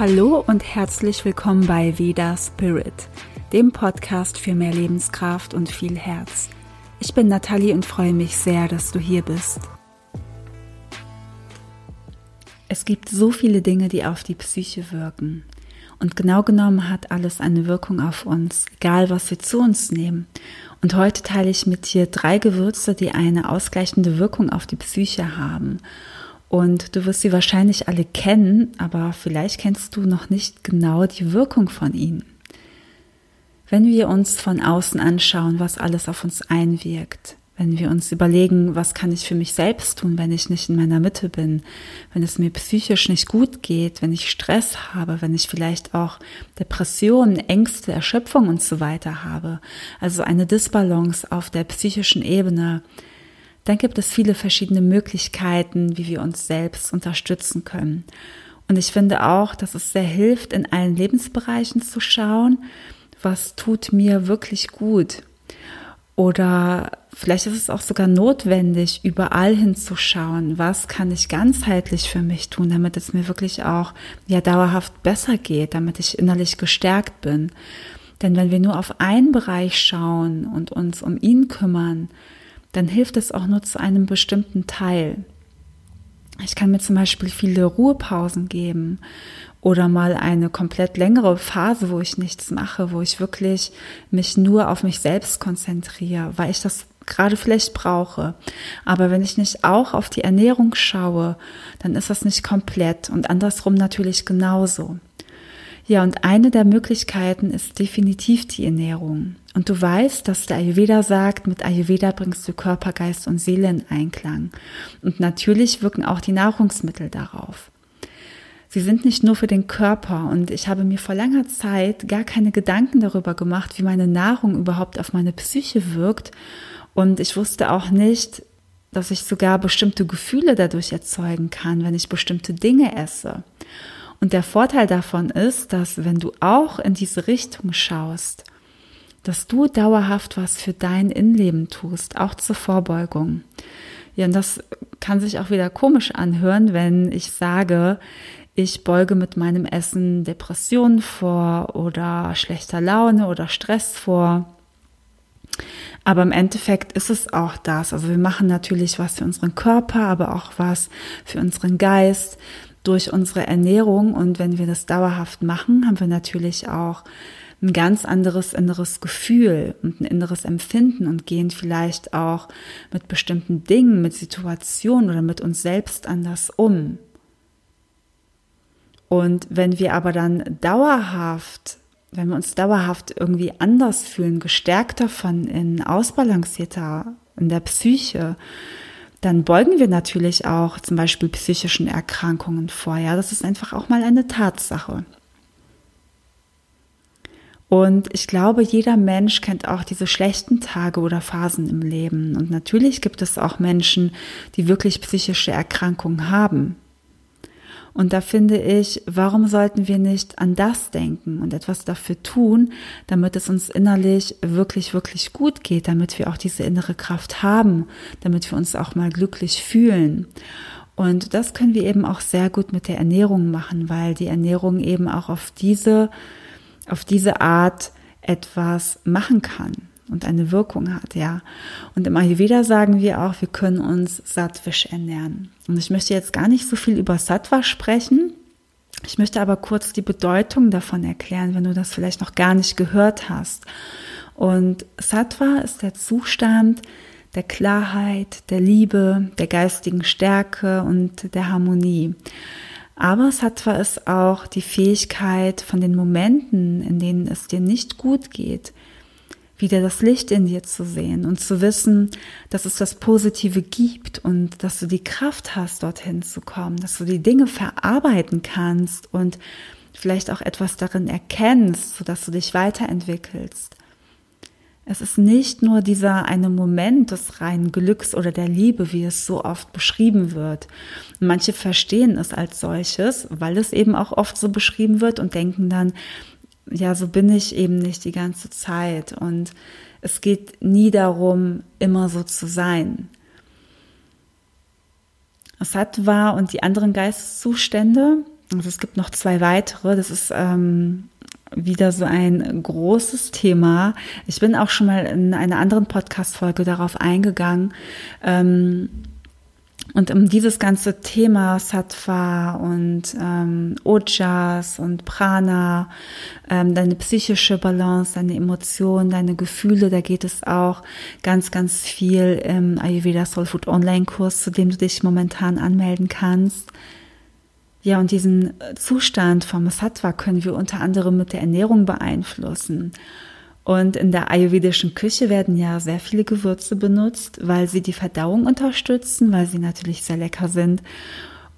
Hallo und herzlich willkommen bei Veda Spirit, dem Podcast für mehr Lebenskraft und viel Herz. Ich bin Nathalie und freue mich sehr, dass du hier bist. Es gibt so viele Dinge, die auf die Psyche wirken. Und genau genommen hat alles eine Wirkung auf uns, egal was wir zu uns nehmen. Und heute teile ich mit dir drei Gewürze, die eine ausgleichende Wirkung auf die Psyche haben. Und du wirst sie wahrscheinlich alle kennen, aber vielleicht kennst du noch nicht genau die Wirkung von ihnen. Wenn wir uns von außen anschauen, was alles auf uns einwirkt, wenn wir uns überlegen, was kann ich für mich selbst tun, wenn ich nicht in meiner Mitte bin, wenn es mir psychisch nicht gut geht, wenn ich Stress habe, wenn ich vielleicht auch Depressionen, Ängste, Erschöpfung und so weiter habe, also eine Disbalance auf der psychischen Ebene, dann gibt es viele verschiedene Möglichkeiten, wie wir uns selbst unterstützen können. Und ich finde auch, dass es sehr hilft, in allen Lebensbereichen zu schauen, was tut mir wirklich gut. Oder vielleicht ist es auch sogar notwendig, überall hinzuschauen, was kann ich ganzheitlich für mich tun, damit es mir wirklich auch ja dauerhaft besser geht, damit ich innerlich gestärkt bin. Denn wenn wir nur auf einen Bereich schauen und uns um ihn kümmern, dann hilft es auch nur zu einem bestimmten Teil. Ich kann mir zum Beispiel viele Ruhepausen geben oder mal eine komplett längere Phase, wo ich nichts mache, wo ich wirklich mich nur auf mich selbst konzentriere, weil ich das gerade vielleicht brauche. Aber wenn ich nicht auch auf die Ernährung schaue, dann ist das nicht komplett und andersrum natürlich genauso. Ja, und eine der Möglichkeiten ist definitiv die Ernährung. Und du weißt, dass der Ayurveda sagt, mit Ayurveda bringst du Körper, Geist und Seele in Einklang. Und natürlich wirken auch die Nahrungsmittel darauf. Sie sind nicht nur für den Körper und ich habe mir vor langer Zeit gar keine Gedanken darüber gemacht, wie meine Nahrung überhaupt auf meine Psyche wirkt. Und ich wusste auch nicht, dass ich sogar bestimmte Gefühle dadurch erzeugen kann, wenn ich bestimmte Dinge esse. Und der Vorteil davon ist, dass wenn du auch in diese Richtung schaust, dass du dauerhaft was für dein Innenleben tust, auch zur Vorbeugung. Ja, und das kann sich auch wieder komisch anhören, wenn ich sage, ich beuge mit meinem Essen Depressionen vor oder schlechter Laune oder Stress vor. Aber im Endeffekt ist es auch das. Also wir machen natürlich was für unseren Körper, aber auch was für unseren Geist durch unsere Ernährung. Und wenn wir das dauerhaft machen, haben wir natürlich auch ein ganz anderes inneres Gefühl und ein inneres Empfinden und gehen vielleicht auch mit bestimmten Dingen, mit Situationen oder mit uns selbst anders um. Und wenn wir aber dann dauerhaft, wenn wir uns dauerhaft irgendwie anders fühlen, gestärkt davon, in ausbalancierter in der Psyche, dann beugen wir natürlich auch zum Beispiel psychischen Erkrankungen vor. Ja, das ist einfach auch mal eine Tatsache. Und ich glaube, jeder Mensch kennt auch diese schlechten Tage oder Phasen im Leben. Und natürlich gibt es auch Menschen, die wirklich psychische Erkrankungen haben. Und da finde ich, warum sollten wir nicht an das denken und etwas dafür tun, damit es uns innerlich wirklich, wirklich gut geht, damit wir auch diese innere Kraft haben, damit wir uns auch mal glücklich fühlen. Und das können wir eben auch sehr gut mit der Ernährung machen, weil die Ernährung eben auch auf diese, auf diese Art etwas machen kann und eine Wirkung hat, ja. Und im Ayurveda sagen wir auch, wir können uns sattwisch ernähren. Und ich möchte jetzt gar nicht so viel über Sattva sprechen. Ich möchte aber kurz die Bedeutung davon erklären, wenn du das vielleicht noch gar nicht gehört hast. Und Sattva ist der Zustand der Klarheit, der Liebe, der geistigen Stärke und der Harmonie. Aber Sattva ist auch die Fähigkeit von den Momenten, in denen es dir nicht gut geht, wieder das Licht in dir zu sehen und zu wissen, dass es das Positive gibt und dass du die Kraft hast, dorthin zu kommen, dass du die Dinge verarbeiten kannst und vielleicht auch etwas darin erkennst, sodass du dich weiterentwickelst. Es ist nicht nur dieser eine Moment des reinen Glücks oder der Liebe, wie es so oft beschrieben wird. manche verstehen es als solches, weil es eben auch oft so beschrieben wird und denken dann, ja, so bin ich eben nicht die ganze Zeit. Und es geht nie darum, immer so zu sein. Sattva und die anderen Geisteszustände, Also es gibt noch zwei weitere. Das ist ähm, wieder so ein großes Thema. Ich bin auch schon mal in einer anderen Podcast-Folge darauf eingegangen. Ähm, und um dieses ganze Thema Sattva und ähm, Ojas und Prana, ähm, deine psychische Balance, deine Emotionen, deine Gefühle, da geht es auch ganz, ganz viel im Ayurveda Soul Food Online Kurs, zu dem du dich momentan anmelden kannst. Ja, und diesen Zustand vom Sattva können wir unter anderem mit der Ernährung beeinflussen. Und in der ayurvedischen Küche werden ja sehr viele Gewürze benutzt, weil sie die Verdauung unterstützen, weil sie natürlich sehr lecker sind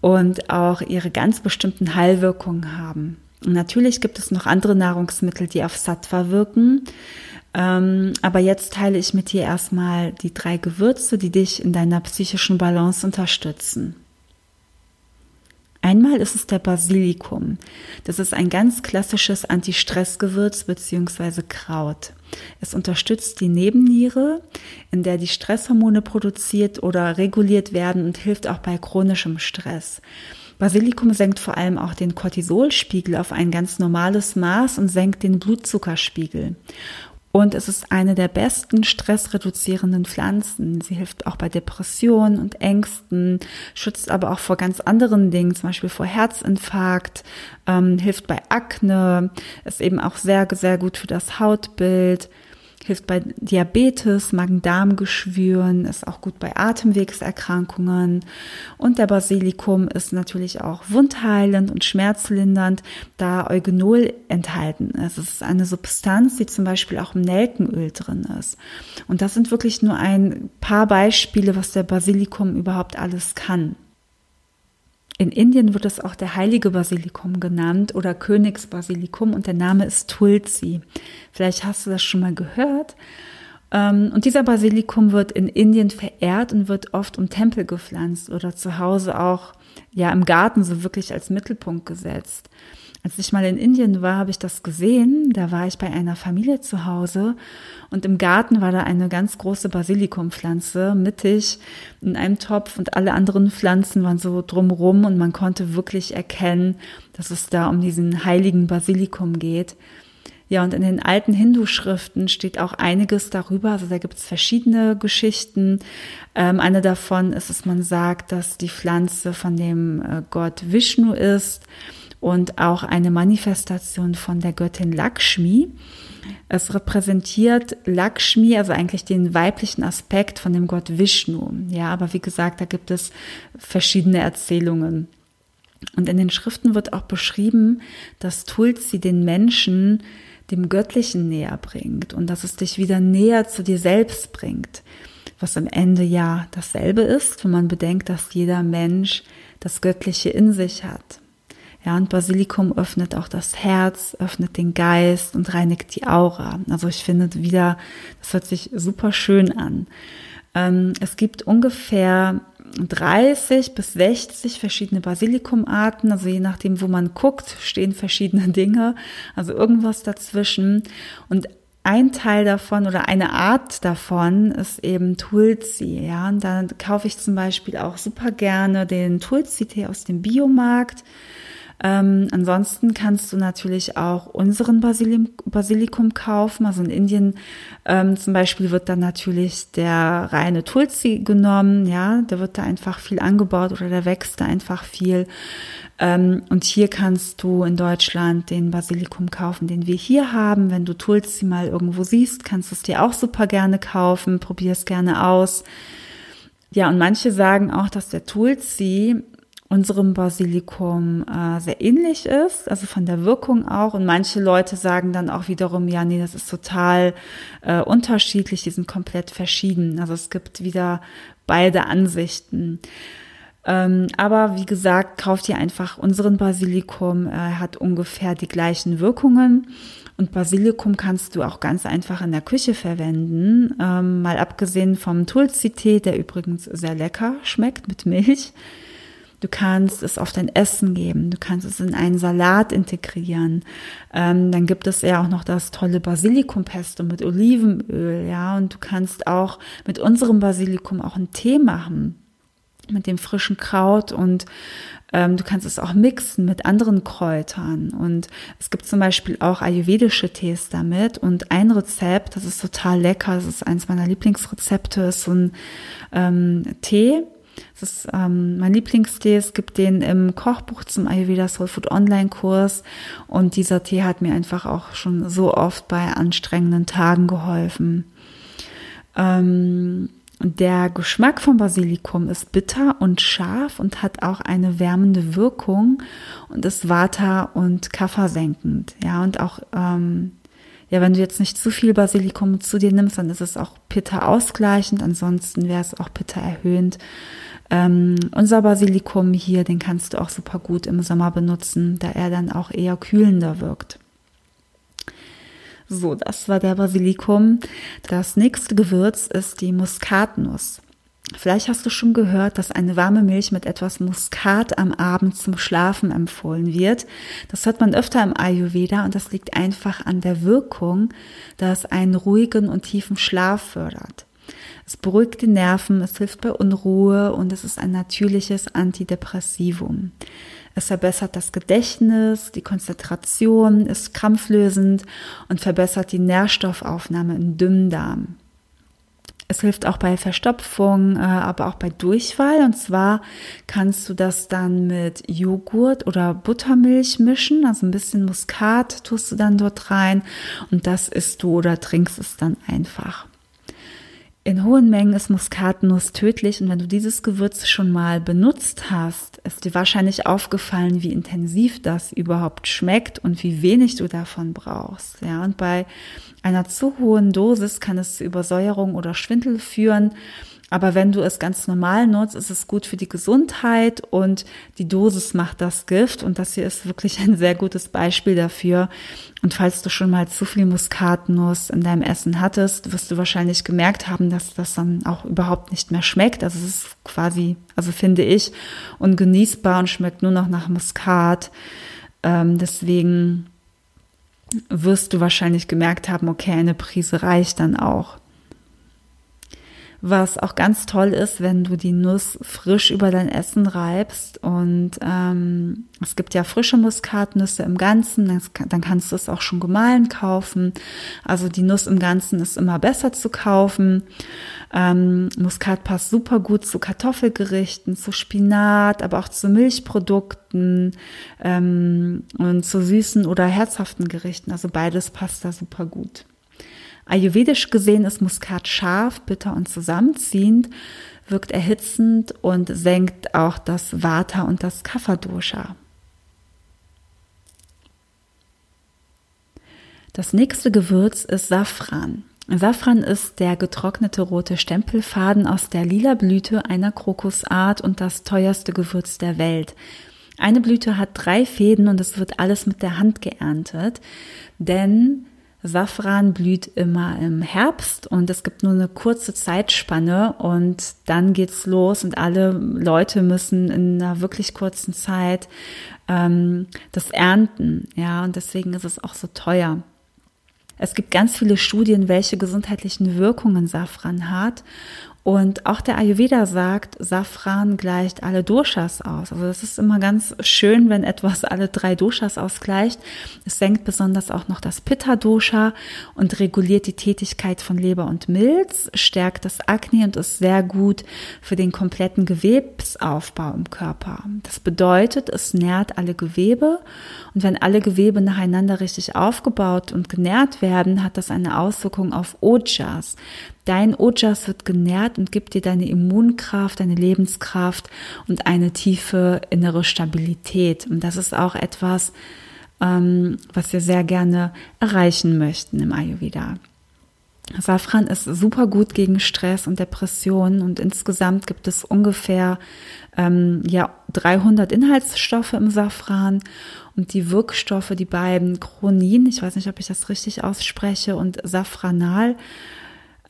und auch ihre ganz bestimmten Heilwirkungen haben. Und natürlich gibt es noch andere Nahrungsmittel, die auf Sattva wirken. Ähm, aber jetzt teile ich mit dir erstmal die drei Gewürze, die dich in deiner psychischen Balance unterstützen. Einmal ist es der Basilikum. Das ist ein ganz klassisches Anti-Stress-Gewürz bzw. Kraut. Es unterstützt die Nebenniere, in der die Stresshormone produziert oder reguliert werden und hilft auch bei chronischem Stress. Basilikum senkt vor allem auch den Cortisolspiegel auf ein ganz normales Maß und senkt den Blutzuckerspiegel. Und es ist eine der besten stressreduzierenden Pflanzen. Sie hilft auch bei Depressionen und Ängsten, schützt aber auch vor ganz anderen Dingen, zum Beispiel vor Herzinfarkt, ähm, hilft bei Akne, ist eben auch sehr, sehr gut für das Hautbild hilft bei Diabetes, Magen-Darm-Geschwüren, ist auch gut bei Atemwegserkrankungen. Und der Basilikum ist natürlich auch wundheilend und schmerzlindernd, da Eugenol enthalten ist. Es ist eine Substanz, die zum Beispiel auch im Nelkenöl drin ist. Und das sind wirklich nur ein paar Beispiele, was der Basilikum überhaupt alles kann. In Indien wird es auch der heilige Basilikum genannt oder Königsbasilikum und der Name ist Tulsi. Vielleicht hast du das schon mal gehört. Ähm, und dieser Basilikum wird in Indien verehrt und wird oft um Tempel gepflanzt oder zu Hause auch ja im Garten so wirklich als Mittelpunkt gesetzt. Als ich mal in Indien war, habe ich das gesehen. Da war ich bei einer Familie zu Hause und im Garten war da eine ganz große Basilikumpflanze mittig in einem Topf und alle anderen Pflanzen waren so drumrum und man konnte wirklich erkennen, dass es da um diesen heiligen Basilikum geht. Ja, und in den alten Hindu-Schriften steht auch einiges darüber. Also da gibt es verschiedene Geschichten. Ähm, eine davon ist, dass man sagt, dass die Pflanze von dem äh, Gott Vishnu ist und auch eine Manifestation von der Göttin Lakshmi. Es repräsentiert Lakshmi, also eigentlich den weiblichen Aspekt von dem Gott Vishnu. Ja, aber wie gesagt, da gibt es verschiedene Erzählungen. Und in den Schriften wird auch beschrieben, dass Tulsi den Menschen dem Göttlichen näher bringt und dass es dich wieder näher zu dir selbst bringt, was am Ende ja dasselbe ist, wenn man bedenkt, dass jeder Mensch das Göttliche in sich hat. Ja, und Basilikum öffnet auch das Herz, öffnet den Geist und reinigt die Aura. Also ich finde wieder, das hört sich super schön an. Ähm, es gibt ungefähr 30 bis 60 verschiedene Basilikumarten. Also je nachdem, wo man guckt, stehen verschiedene Dinge. Also irgendwas dazwischen. Und ein Teil davon oder eine Art davon ist eben Tulsi. Ja, und dann kaufe ich zum Beispiel auch super gerne den Tulsi-Tee aus dem Biomarkt. Ähm, ansonsten kannst du natürlich auch unseren Basilikum, Basilikum kaufen. Also in Indien ähm, zum Beispiel wird dann natürlich der reine Tulsi genommen. Ja, da wird da einfach viel angebaut oder da wächst da einfach viel. Ähm, und hier kannst du in Deutschland den Basilikum kaufen, den wir hier haben. Wenn du Tulsi mal irgendwo siehst, kannst du es dir auch super gerne kaufen. Probier es gerne aus. Ja, und manche sagen auch, dass der Tulsi unserem Basilikum äh, sehr ähnlich ist, also von der Wirkung auch. Und manche Leute sagen dann auch wiederum, ja, nee, das ist total äh, unterschiedlich, die sind komplett verschieden. Also es gibt wieder beide Ansichten. Ähm, aber wie gesagt, kauft ihr einfach unseren Basilikum. Er hat ungefähr die gleichen Wirkungen. Und Basilikum kannst du auch ganz einfach in der Küche verwenden. Ähm, mal abgesehen vom Tulsi-Tee, der übrigens sehr lecker schmeckt mit Milch. Du kannst es auf dein Essen geben. Du kannst es in einen Salat integrieren. Ähm, dann gibt es ja auch noch das tolle Basilikumpesto mit Olivenöl, ja. Und du kannst auch mit unserem Basilikum auch einen Tee machen. mit dem frischen Kraut und ähm, du kannst es auch mixen mit anderen Kräutern. Und es gibt zum Beispiel auch ayurvedische Tees damit. Und ein Rezept, das ist total lecker, das ist eins meiner Lieblingsrezepte, ist so ein ähm, Tee. Das ist ähm, mein Lieblingstee. Es gibt den im Kochbuch zum Ayurveda Soul Food Online Kurs. Und dieser Tee hat mir einfach auch schon so oft bei anstrengenden Tagen geholfen. Ähm, der Geschmack von Basilikum ist bitter und scharf und hat auch eine wärmende Wirkung und ist Vata und Kapha senkend. Ja, und auch, ähm, ja, wenn du jetzt nicht zu viel Basilikum zu dir nimmst, dann ist es auch Pitta ausgleichend. Ansonsten wäre es auch Pitta erhöhend. Ähm, unser Basilikum hier, den kannst du auch super gut im Sommer benutzen, da er dann auch eher kühlender wirkt. So, das war der Basilikum. Das nächste Gewürz ist die Muskatnuss. Vielleicht hast du schon gehört, dass eine warme Milch mit etwas Muskat am Abend zum Schlafen empfohlen wird. Das hört man öfter im Ayurveda und das liegt einfach an der Wirkung, dass einen ruhigen und tiefen Schlaf fördert. Es beruhigt die Nerven, es hilft bei Unruhe und es ist ein natürliches Antidepressivum. Es verbessert das Gedächtnis, die Konzentration, ist krampflösend und verbessert die Nährstoffaufnahme im Dünndarm. Es hilft auch bei Verstopfung, äh, aber auch bei Durchfall. Und zwar kannst du das dann mit Joghurt oder Buttermilch mischen. Also ein bisschen Muskat tust du dann dort rein und das isst du oder trinkst es dann einfach. In hohen Mengen ist Muskatnuss tödlich und wenn du dieses Gewürz schon mal benutzt hast, ist dir wahrscheinlich aufgefallen, wie intensiv das überhaupt schmeckt und wie wenig du davon brauchst. Ja, und bei einer zu hohen Dosis kann es zu Übersäuerung oder Schwindel führen. Aber wenn du es ganz normal nutzt, ist es gut für die Gesundheit und die Dosis macht das Gift. Und das hier ist wirklich ein sehr gutes Beispiel dafür. Und falls du schon mal zu viel Muskatnuss in deinem Essen hattest, wirst du wahrscheinlich gemerkt haben, dass das dann auch überhaupt nicht mehr schmeckt. Also es ist quasi, also finde ich, ungenießbar und schmeckt nur noch nach Muskat. Ähm, deswegen wirst du wahrscheinlich gemerkt haben, okay, eine Prise reicht dann auch. Was auch ganz toll ist, wenn du die Nuss frisch über dein Essen reibst. Und ähm, es gibt ja frische Muskatnüsse im Ganzen, dann kannst du es auch schon gemahlen kaufen. Also die Nuss im Ganzen ist immer besser zu kaufen. Ähm, Muskat passt super gut zu Kartoffelgerichten, zu Spinat, aber auch zu Milchprodukten ähm, und zu süßen oder herzhaften Gerichten. Also beides passt da super gut. Ayurvedisch gesehen ist Muskat scharf, bitter und zusammenziehend, wirkt erhitzend und senkt auch das Vata und das Kapha-Dosha. Das nächste Gewürz ist Safran. Safran ist der getrocknete rote Stempelfaden aus der lila Blüte einer Krokusart und das teuerste Gewürz der Welt. Eine Blüte hat drei Fäden und es wird alles mit der Hand geerntet, denn Safran blüht immer im Herbst und es gibt nur eine kurze Zeitspanne und dann geht's los und alle Leute müssen in einer wirklich kurzen Zeit ähm, das ernten. Ja, und deswegen ist es auch so teuer. Es gibt ganz viele Studien, welche gesundheitlichen Wirkungen Safran hat. Und auch der Ayurveda sagt, Safran gleicht alle Doshas aus. Also das ist immer ganz schön, wenn etwas alle drei Doshas ausgleicht. Es senkt besonders auch noch das Pitta-Dosha und reguliert die Tätigkeit von Leber und Milz, stärkt das Akne und ist sehr gut für den kompletten Gewebsaufbau im Körper. Das bedeutet, es nährt alle Gewebe und wenn alle Gewebe nacheinander richtig aufgebaut und genährt werden, hat das eine Auswirkung auf Ojas. Dein Ojas wird genährt und gibt dir deine Immunkraft, deine Lebenskraft und eine tiefe innere Stabilität. Und das ist auch etwas, ähm, was wir sehr gerne erreichen möchten im Ayurveda. Safran ist super gut gegen Stress und Depressionen und insgesamt gibt es ungefähr ähm, ja 300 Inhaltsstoffe im Safran und die Wirkstoffe, die beiden Chronin, ich weiß nicht, ob ich das richtig ausspreche, und Safranal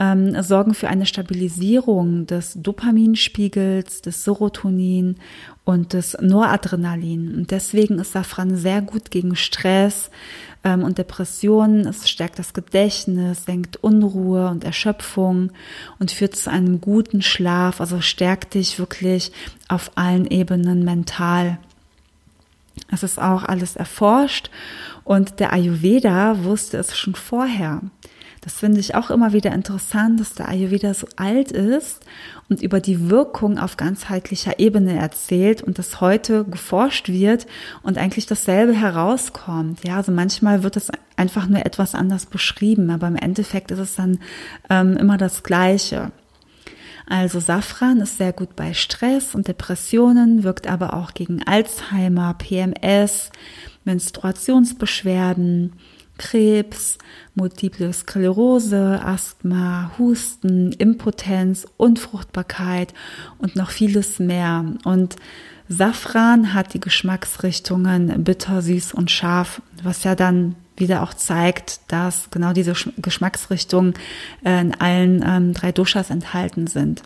ähm, sorgen für eine Stabilisierung des Dopaminspiegels, des Serotonin und des Noradrenalin. Und deswegen ist Safran sehr gut gegen Stress ähm, und Depressionen. Es stärkt das Gedächtnis, senkt Unruhe und Erschöpfung und führt zu einem guten Schlaf. Also stärkt dich wirklich auf allen Ebenen mental. Es ist auch alles erforscht und der Ayurveda wusste es schon vorher. Das finde ich auch immer wieder interessant, dass der Ayurveda so alt ist und über die Wirkung auf ganzheitlicher Ebene erzählt und dass heute geforscht wird und eigentlich dasselbe herauskommt. Ja, also manchmal wird es einfach nur etwas anders beschrieben, aber im Endeffekt ist es dann ähm, immer das Gleiche. Also Safran ist sehr gut bei Stress und Depressionen, wirkt aber auch gegen Alzheimer, PMS, Menstruationsbeschwerden, Krebs, Multiple Sklerose, Asthma, Husten, Impotenz, Unfruchtbarkeit und noch vieles mehr. Und Safran hat die Geschmacksrichtungen bitter, süß und scharf, was ja dann wieder auch zeigt, dass genau diese Geschmacksrichtungen äh, in allen ähm, drei Doshas enthalten sind.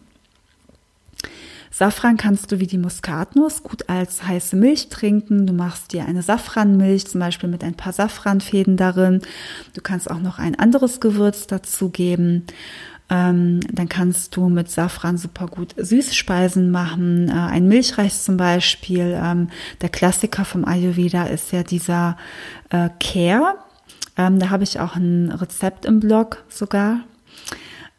Safran kannst du wie die Muskatnuss gut als heiße Milch trinken. Du machst dir eine Safranmilch, zum Beispiel mit ein paar Safranfäden darin. Du kannst auch noch ein anderes Gewürz dazu geben. Ähm, dann kannst du mit Safran super gut Süßspeisen machen. Äh, ein Milchreis zum Beispiel. Ähm, der Klassiker vom Ayurveda ist ja dieser äh, Care. Ähm, da habe ich auch ein Rezept im Blog sogar.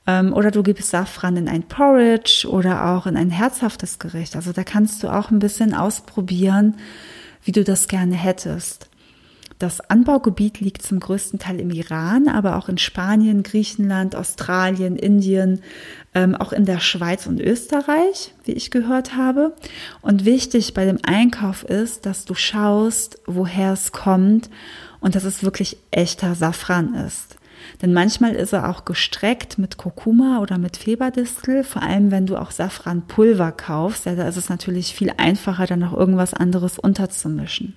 Ähm, oder du gibst Safran in ein Porridge oder auch in ein herzhaftes Gericht. Also da kannst du auch ein bisschen ausprobieren, wie du das gerne hättest. Das Anbaugebiet liegt zum größten Teil im Iran, aber auch in Spanien, Griechenland, Australien, Indien, ähm, auch in der Schweiz und Österreich, wie ich gehört habe. Und wichtig bei dem Einkauf ist, dass du schaust, woher es kommt und dass es wirklich echter Safran ist. Denn manchmal ist er auch gestreckt mit Kurkuma oder mit Feberdistel, vor allem wenn du auch Safranpulver kaufst. Ja, da ist es natürlich viel einfacher, dann noch irgendwas anderes unterzumischen.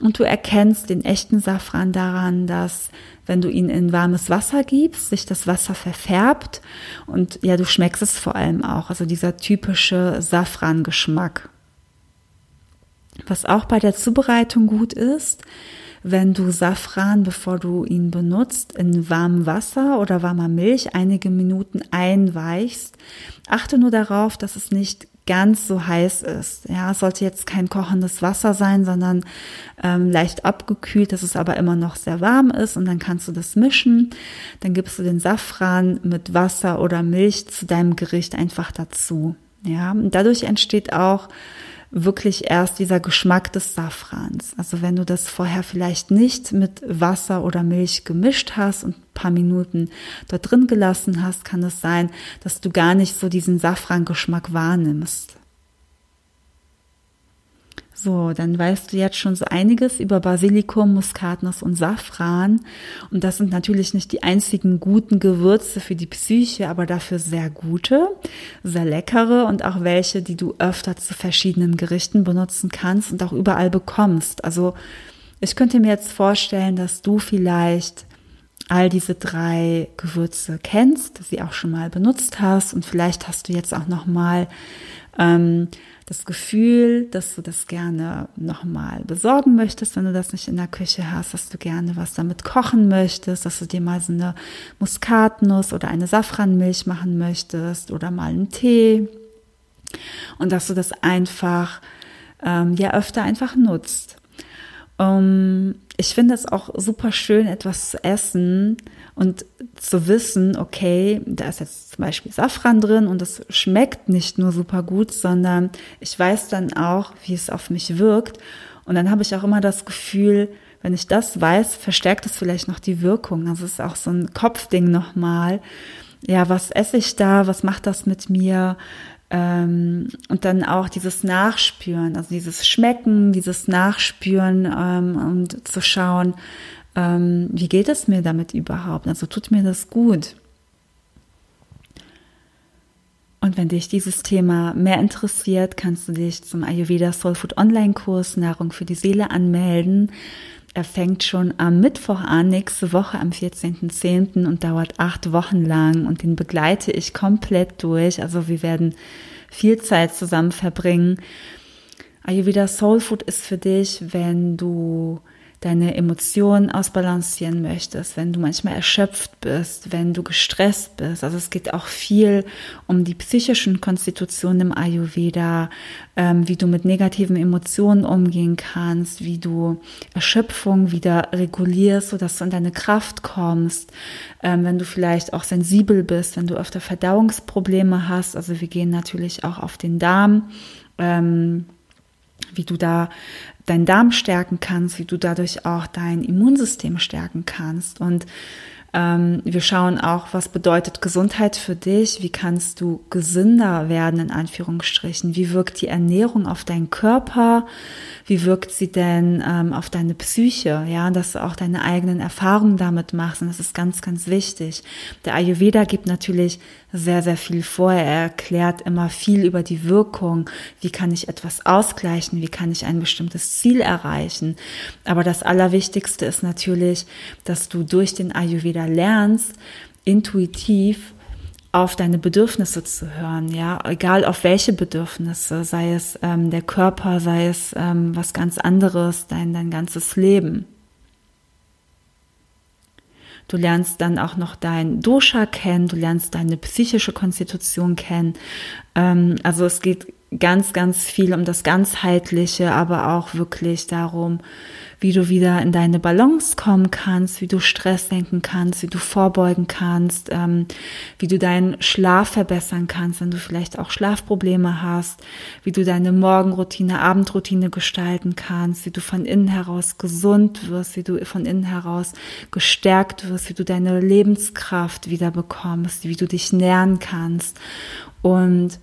Und du erkennst den echten Safran daran, dass wenn du ihn in warmes Wasser gibst, sich das Wasser verfärbt und ja, du schmeckst es vor allem auch, also dieser typische Safran-Geschmack. Was auch bei der Zubereitung gut ist, wenn du Safran, bevor du ihn benutzt, in warmem Wasser oder warmer Milch einige Minuten einweichst. Achte nur darauf, dass es nicht ganz so heiß ist. Ja, es sollte jetzt kein kochendes Wasser sein, sondern ähm, leicht abgekühlt, dass es aber immer noch sehr warm ist und dann kannst du das mischen. Dann gibst du den Safran mit Wasser oder Milch zu deinem Gericht einfach dazu. Ja, und dadurch entsteht auch wirklich erst dieser Geschmack des Safrans. Also wenn du das vorher vielleicht nicht mit Wasser oder Milch gemischt hast und ein paar Minuten dort drin gelassen hast, kann es sein, dass du gar nicht so diesen Safrangeschmack wahrnimmst. So, dann weißt du jetzt schon so einiges über Basilikum, Muskatnuss und Safran. Und das sind natürlich nicht die einzigen guten Gewürze für die Psyche, aber dafür sehr gute, sehr leckere und auch welche, die du öfter zu verschiedenen Gerichten benutzen kannst und auch überall bekommst. Also ich könnte mir jetzt vorstellen, dass du vielleicht all diese drei Gewürze kennst, sie auch schon mal benutzt hast und vielleicht hast du jetzt auch noch mal ähm, das Gefühl, dass du das gerne nochmal besorgen möchtest, wenn du das nicht in der Küche hast, dass du gerne was damit kochen möchtest, dass du dir mal so eine Muskatnuss oder eine Safranmilch machen möchtest oder mal einen Tee und dass du das einfach ähm, ja öfter einfach nutzt. Um, ich finde es auch super schön, etwas zu essen und zu wissen, okay, da ist jetzt zum Beispiel Safran drin und es schmeckt nicht nur super gut, sondern ich weiß dann auch, wie es auf mich wirkt. Und dann habe ich auch immer das Gefühl, wenn ich das weiß, verstärkt es vielleicht noch die Wirkung. Es ist auch so ein Kopfding nochmal. Ja, was esse ich da? Was macht das mit mir? Ähm, und dann auch dieses Nachspüren, also dieses Schmecken, dieses Nachspüren ähm, und zu schauen, ähm, wie geht es mir damit überhaupt? Also tut mir das gut? Und wenn dich dieses Thema mehr interessiert, kannst du dich zum Ayurveda Soul Food Online Kurs Nahrung für die Seele anmelden. Er fängt schon am Mittwoch an, nächste Woche am 14.10. und dauert acht Wochen lang und den begleite ich komplett durch. Also wir werden viel Zeit zusammen verbringen. Ayurveda Soul Food ist für dich, wenn du deine Emotionen ausbalancieren möchtest, wenn du manchmal erschöpft bist, wenn du gestresst bist. Also es geht auch viel um die psychischen Konstitutionen im Ayurveda, ähm, wie du mit negativen Emotionen umgehen kannst, wie du Erschöpfung wieder regulierst, sodass du in deine Kraft kommst, ähm, wenn du vielleicht auch sensibel bist, wenn du öfter Verdauungsprobleme hast. Also wir gehen natürlich auch auf den Darm. Ähm, wie du da deinen Darm stärken kannst, wie du dadurch auch dein Immunsystem stärken kannst. Und ähm, wir schauen auch, was bedeutet Gesundheit für dich? Wie kannst du gesünder werden, in Anführungsstrichen? Wie wirkt die Ernährung auf deinen Körper? Wie wirkt sie denn ähm, auf deine Psyche? Ja, dass du auch deine eigenen Erfahrungen damit machst. Und das ist ganz, ganz wichtig. Der Ayurveda gibt natürlich sehr, sehr viel vor. Er erklärt immer viel über die Wirkung. Wie kann ich etwas ausgleichen? Wie kann ich ein bestimmtes Ziel erreichen? Aber das Allerwichtigste ist natürlich, dass du durch den Ayurveda lernst, intuitiv auf deine Bedürfnisse zu hören, ja, egal auf welche Bedürfnisse, sei es ähm, der Körper, sei es ähm, was ganz anderes, dein, dein ganzes Leben. Du lernst dann auch noch dein Dosha kennen, du lernst deine psychische Konstitution kennen. Ähm, also es geht ganz, ganz viel um das Ganzheitliche, aber auch wirklich darum, wie du wieder in deine Balance kommen kannst, wie du Stress senken kannst, wie du vorbeugen kannst, ähm, wie du deinen Schlaf verbessern kannst, wenn du vielleicht auch Schlafprobleme hast, wie du deine Morgenroutine, Abendroutine gestalten kannst, wie du von innen heraus gesund wirst, wie du von innen heraus gestärkt wirst, wie du deine Lebenskraft wieder bekommst, wie du dich nähren kannst. Und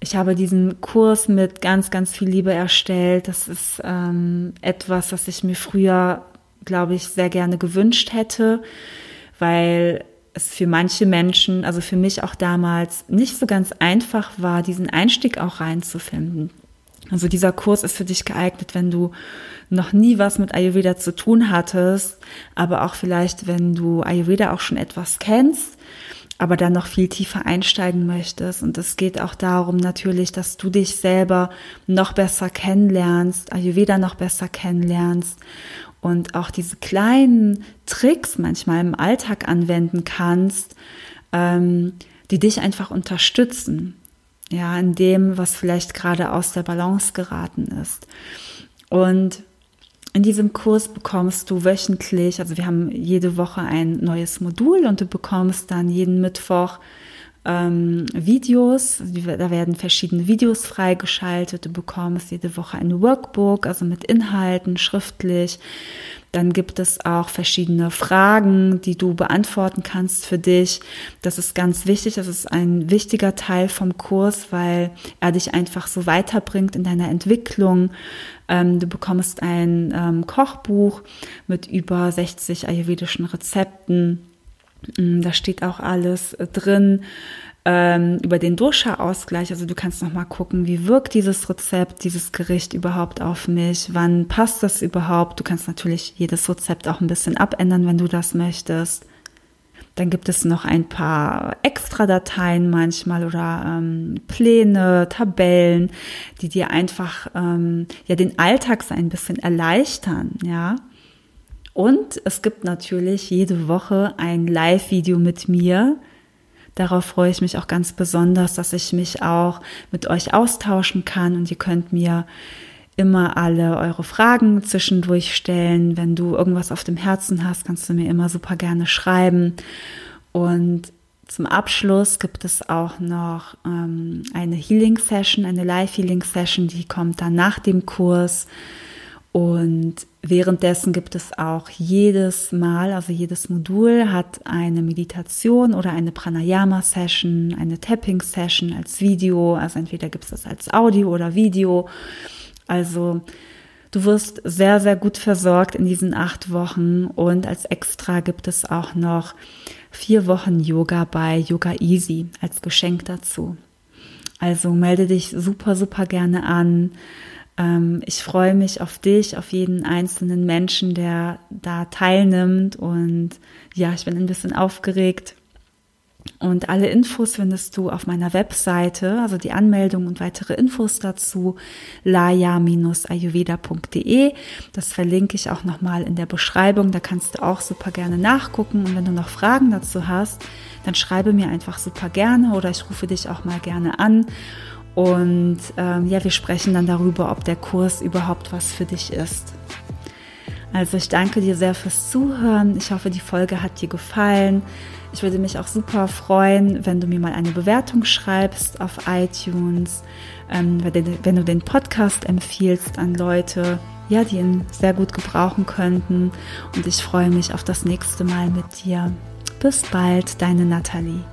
ich habe diesen Kurs mit ganz, ganz viel Liebe erstellt. Das ist ähm, etwas, was ich mir früher, glaube ich, sehr gerne gewünscht hätte, weil es für manche Menschen, also für mich auch damals, nicht so ganz einfach war, diesen Einstieg auch reinzufinden. Also dieser Kurs ist für dich geeignet, wenn du noch nie was mit Ayurveda zu tun hattest, aber auch vielleicht, wenn du Ayurveda auch schon etwas kennst aber dann noch viel tiefer einsteigen möchtest. Und es geht auch darum natürlich, dass du dich selber noch besser kennenlernst, Ayurveda noch besser kennenlernst und auch diese kleinen Tricks manchmal im Alltag anwenden kannst, ähm, die dich einfach unterstützen. Ja, in dem, was vielleicht gerade aus der Balance geraten ist. Und in diesem Kurs bekommst du wöchentlich, also wir haben jede Woche ein neues Modul und du bekommst dann jeden Mittwoch ähm, Videos, da werden verschiedene Videos freigeschaltet, du bekommst jede Woche ein Workbook, also mit Inhalten, schriftlich. Dann gibt es auch verschiedene Fragen, die du beantworten kannst für dich. Das ist ganz wichtig. Das ist ein wichtiger Teil vom Kurs, weil er dich einfach so weiterbringt in deiner Entwicklung. Ähm, du bekommst ein ähm, Kochbuch mit über 60 ayurvedischen Rezepten. Mm, da steht auch alles äh, drin ähm, über den Dosha-Ausgleich. Also du kannst noch mal gucken, wie wirkt dieses Rezept, dieses Gericht überhaupt auf mich? Wann passt das überhaupt? Du kannst natürlich jedes Rezept auch ein bisschen abändern, wenn du das möchtest. Dann gibt es noch ein paar Extra-Dateien manchmal oder ähm, Pläne, Tabellen, die dir einfach ähm, ja den Alltag so ein bisschen erleichtern, ja. Und es gibt natürlich jede Woche ein Live-Video mit mir, Darauf freue ich mich auch ganz besonders, dass ich mich auch mit euch austauschen kann und ihr könnt mir immer alle eure Fragen zwischendurch stellen. Wenn du irgendwas auf dem Herzen hast, kannst du mir immer super gerne schreiben. Und zum Abschluss gibt es auch noch ähm, eine Healing Session, eine Live Healing Session, die kommt dann nach dem Kurs. Und währenddessen gibt es auch jedes Mal, also jedes Modul hat eine Meditation oder eine Pranayama-Session, eine Tapping-Session als Video. Also entweder gibt es das als Audio oder Video. Also du wirst sehr, sehr gut versorgt in diesen acht Wochen. Und als Extra gibt es auch noch vier Wochen Yoga bei Yoga Easy als Geschenk dazu. Also melde dich super, super gerne an. Ähm, ich freue mich auf dich, auf jeden einzelnen Menschen, der da teilnimmt. Und ja, ich bin ein bisschen aufgeregt. Und alle Infos findest du auf meiner Webseite, also die Anmeldung und weitere Infos dazu, laya-ayurveda.de. Das verlinke ich auch nochmal in der Beschreibung. Da kannst du auch super gerne nachgucken. Und wenn du noch Fragen dazu hast, dann schreibe mir einfach super gerne oder ich rufe dich auch mal gerne an. Und ähm, ja, wir sprechen dann darüber, ob der Kurs überhaupt was für dich ist. Also ich danke dir sehr fürs Zuhören. Ich hoffe, die Folge hat dir gefallen. Ich würde mich auch super freuen, wenn du mir mal eine Bewertung schreibst auf iTunes, ähm, wenn du den Podcast empfiehlst an Leute, ja, die ihn sehr gut gebrauchen könnten. Und ich freue mich auf das nächste Mal mit dir. Bis bald, deine Nathalie.